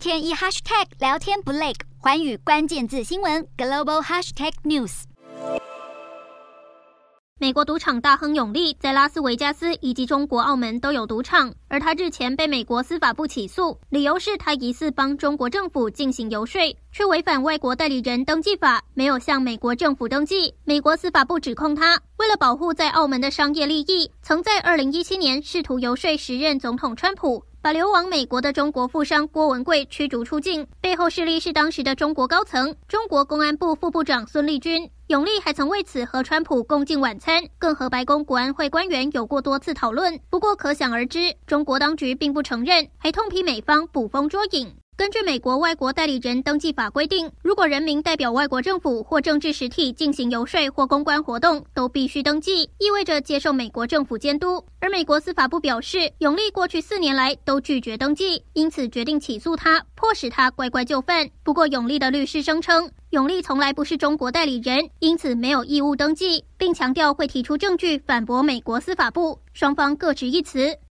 天一 hashtag 聊天不累，寰宇关键字新闻 global hashtag news。美国赌场大亨永利在拉斯维加斯以及中国澳门都有赌场，而他日前被美国司法部起诉，理由是他疑似帮中国政府进行游说，却违反外国代理人登记法，没有向美国政府登记。美国司法部指控他为了保护在澳门的商业利益，曾在2017年试图游说时任总统川普。把流亡美国的中国富商郭文贵驱逐出境，背后势力是当时的中国高层，中国公安部副部长孙力军。永利还曾为此和川普共进晚餐，更和白宫国安会官员有过多次讨论。不过可想而知，中国当局并不承认，还痛批美方捕风捉影。根据美国外国代理人登记法规定，如果人民代表外国政府或政治实体进行游说或公关活动，都必须登记，意味着接受美国政府监督。而美国司法部表示，永利过去四年来都拒绝登记，因此决定起诉他，迫使他乖乖就范。不过，永利的律师声称，永利从来不是中国代理人，因此没有义务登记，并强调会提出证据反驳美国司法部。双方各执一词。